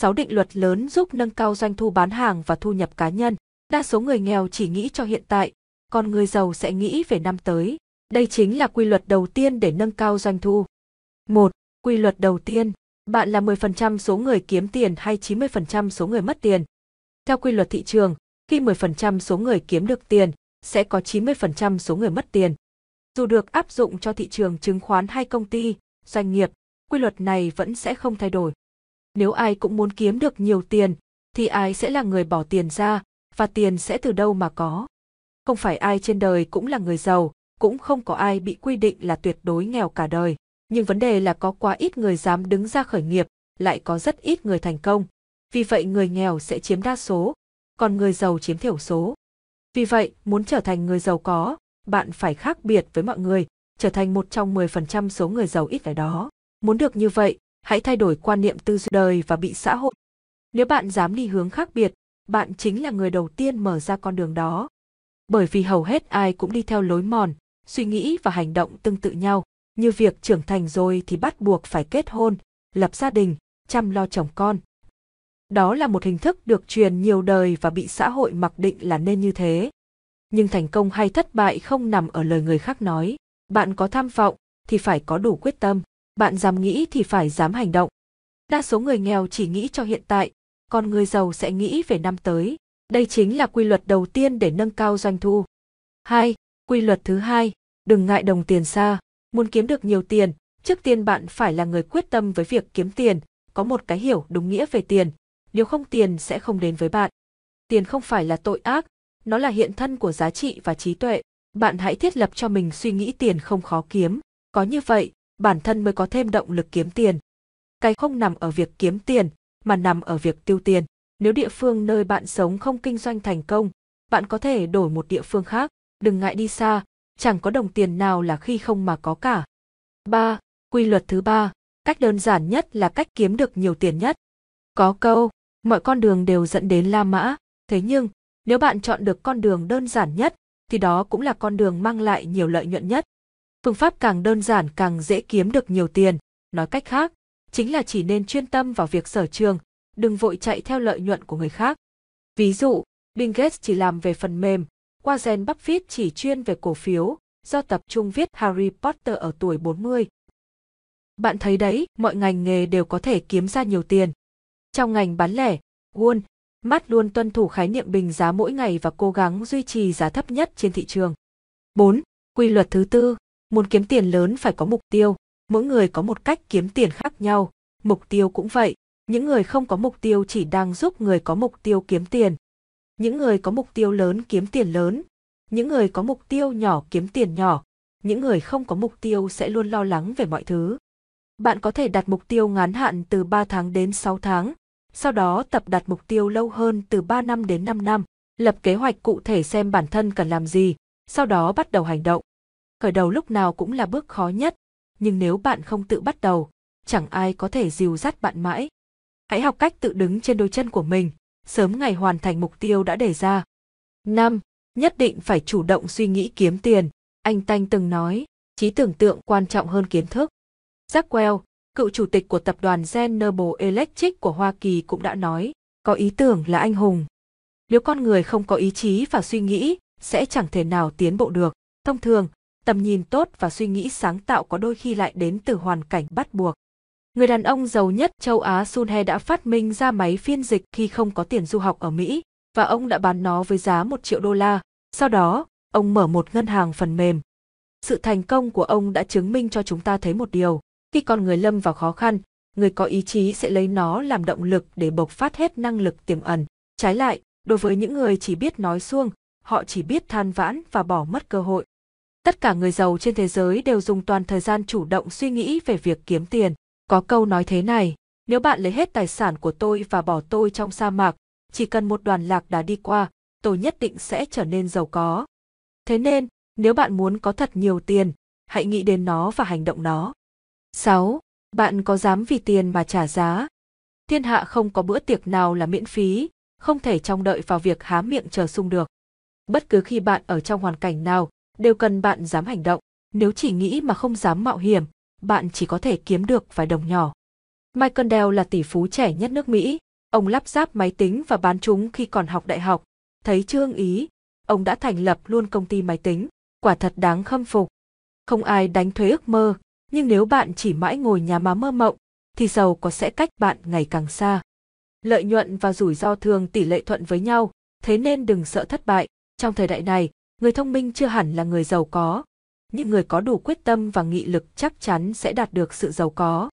6 định luật lớn giúp nâng cao doanh thu bán hàng và thu nhập cá nhân. Đa số người nghèo chỉ nghĩ cho hiện tại, còn người giàu sẽ nghĩ về năm tới. Đây chính là quy luật đầu tiên để nâng cao doanh thu. 1. Quy luật đầu tiên, bạn là 10% số người kiếm tiền hay 90% số người mất tiền. Theo quy luật thị trường, khi 10% số người kiếm được tiền, sẽ có 90% số người mất tiền. Dù được áp dụng cho thị trường chứng khoán hay công ty, doanh nghiệp, quy luật này vẫn sẽ không thay đổi. Nếu ai cũng muốn kiếm được nhiều tiền, thì ai sẽ là người bỏ tiền ra, và tiền sẽ từ đâu mà có. Không phải ai trên đời cũng là người giàu, cũng không có ai bị quy định là tuyệt đối nghèo cả đời. Nhưng vấn đề là có quá ít người dám đứng ra khởi nghiệp, lại có rất ít người thành công. Vì vậy người nghèo sẽ chiếm đa số, còn người giàu chiếm thiểu số. Vì vậy, muốn trở thành người giàu có, bạn phải khác biệt với mọi người, trở thành một trong 10% số người giàu ít cái đó. Muốn được như vậy, hãy thay đổi quan niệm tư duy đời và bị xã hội. Nếu bạn dám đi hướng khác biệt, bạn chính là người đầu tiên mở ra con đường đó. Bởi vì hầu hết ai cũng đi theo lối mòn, suy nghĩ và hành động tương tự nhau, như việc trưởng thành rồi thì bắt buộc phải kết hôn, lập gia đình, chăm lo chồng con. Đó là một hình thức được truyền nhiều đời và bị xã hội mặc định là nên như thế. Nhưng thành công hay thất bại không nằm ở lời người khác nói. Bạn có tham vọng thì phải có đủ quyết tâm, bạn dám nghĩ thì phải dám hành động. Đa số người nghèo chỉ nghĩ cho hiện tại, còn người giàu sẽ nghĩ về năm tới. Đây chính là quy luật đầu tiên để nâng cao doanh thu. 2. Quy luật thứ hai, đừng ngại đồng tiền xa. Muốn kiếm được nhiều tiền, trước tiên bạn phải là người quyết tâm với việc kiếm tiền, có một cái hiểu đúng nghĩa về tiền, nếu không tiền sẽ không đến với bạn. Tiền không phải là tội ác, nó là hiện thân của giá trị và trí tuệ. Bạn hãy thiết lập cho mình suy nghĩ tiền không khó kiếm, có như vậy, bản thân mới có thêm động lực kiếm tiền. Cái không nằm ở việc kiếm tiền, mà nằm ở việc tiêu tiền. Nếu địa phương nơi bạn sống không kinh doanh thành công, bạn có thể đổi một địa phương khác, đừng ngại đi xa, chẳng có đồng tiền nào là khi không mà có cả. 3. Quy luật thứ ba, cách đơn giản nhất là cách kiếm được nhiều tiền nhất. Có câu, mọi con đường đều dẫn đến La Mã, thế nhưng, nếu bạn chọn được con đường đơn giản nhất, thì đó cũng là con đường mang lại nhiều lợi nhuận nhất. Phương pháp càng đơn giản càng dễ kiếm được nhiều tiền, nói cách khác, chính là chỉ nên chuyên tâm vào việc sở trường, đừng vội chạy theo lợi nhuận của người khác. Ví dụ, Bill Gates chỉ làm về phần mềm, Warren Buffett chỉ chuyên về cổ phiếu, do tập trung viết Harry Potter ở tuổi 40. Bạn thấy đấy, mọi ngành nghề đều có thể kiếm ra nhiều tiền. Trong ngành bán lẻ, Wall, Matt luôn tuân thủ khái niệm bình giá mỗi ngày và cố gắng duy trì giá thấp nhất trên thị trường. 4. Quy luật thứ tư, muốn kiếm tiền lớn phải có mục tiêu, mỗi người có một cách kiếm tiền khác nhau, mục tiêu cũng vậy, những người không có mục tiêu chỉ đang giúp người có mục tiêu kiếm tiền. Những người có mục tiêu lớn kiếm tiền lớn, những người có mục tiêu nhỏ kiếm tiền nhỏ, những người không có mục tiêu sẽ luôn lo lắng về mọi thứ. Bạn có thể đặt mục tiêu ngắn hạn từ 3 tháng đến 6 tháng, sau đó tập đặt mục tiêu lâu hơn từ 3 năm đến 5 năm, lập kế hoạch cụ thể xem bản thân cần làm gì, sau đó bắt đầu hành động. Khởi đầu lúc nào cũng là bước khó nhất, nhưng nếu bạn không tự bắt đầu, chẳng ai có thể dìu dắt bạn mãi. Hãy học cách tự đứng trên đôi chân của mình, sớm ngày hoàn thành mục tiêu đã đề ra. 5. Nhất định phải chủ động suy nghĩ kiếm tiền, anh Tanh từng nói, trí tưởng tượng quan trọng hơn kiến thức. Jackwell, cựu chủ tịch của tập đoàn General Electric của Hoa Kỳ cũng đã nói, có ý tưởng là anh hùng. Nếu con người không có ý chí và suy nghĩ, sẽ chẳng thể nào tiến bộ được. Thông thường, tầm nhìn tốt và suy nghĩ sáng tạo có đôi khi lại đến từ hoàn cảnh bắt buộc. Người đàn ông giàu nhất châu Á Sun He đã phát minh ra máy phiên dịch khi không có tiền du học ở Mỹ, và ông đã bán nó với giá 1 triệu đô la. Sau đó, ông mở một ngân hàng phần mềm. Sự thành công của ông đã chứng minh cho chúng ta thấy một điều, khi con người lâm vào khó khăn, người có ý chí sẽ lấy nó làm động lực để bộc phát hết năng lực tiềm ẩn. Trái lại, đối với những người chỉ biết nói suông, họ chỉ biết than vãn và bỏ mất cơ hội. Tất cả người giàu trên thế giới đều dùng toàn thời gian chủ động suy nghĩ về việc kiếm tiền. Có câu nói thế này, nếu bạn lấy hết tài sản của tôi và bỏ tôi trong sa mạc, chỉ cần một đoàn lạc đà đi qua, tôi nhất định sẽ trở nên giàu có. Thế nên, nếu bạn muốn có thật nhiều tiền, hãy nghĩ đến nó và hành động nó. 6. Bạn có dám vì tiền mà trả giá? Thiên hạ không có bữa tiệc nào là miễn phí, không thể trông đợi vào việc há miệng chờ sung được. Bất cứ khi bạn ở trong hoàn cảnh nào, đều cần bạn dám hành động. Nếu chỉ nghĩ mà không dám mạo hiểm, bạn chỉ có thể kiếm được vài đồng nhỏ. Michael Dell là tỷ phú trẻ nhất nước Mỹ, Ông lắp ráp máy tính và bán chúng khi còn học đại học. Thấy trương ý, ông đã thành lập luôn công ty máy tính. Quả thật đáng khâm phục. Không ai đánh thuế ước mơ, nhưng nếu bạn chỉ mãi ngồi nhà mà mơ mộng, thì giàu có sẽ cách bạn ngày càng xa. Lợi nhuận và rủi ro thường tỷ lệ thuận với nhau, thế nên đừng sợ thất bại. Trong thời đại này, người thông minh chưa hẳn là người giàu có. Những người có đủ quyết tâm và nghị lực chắc chắn sẽ đạt được sự giàu có.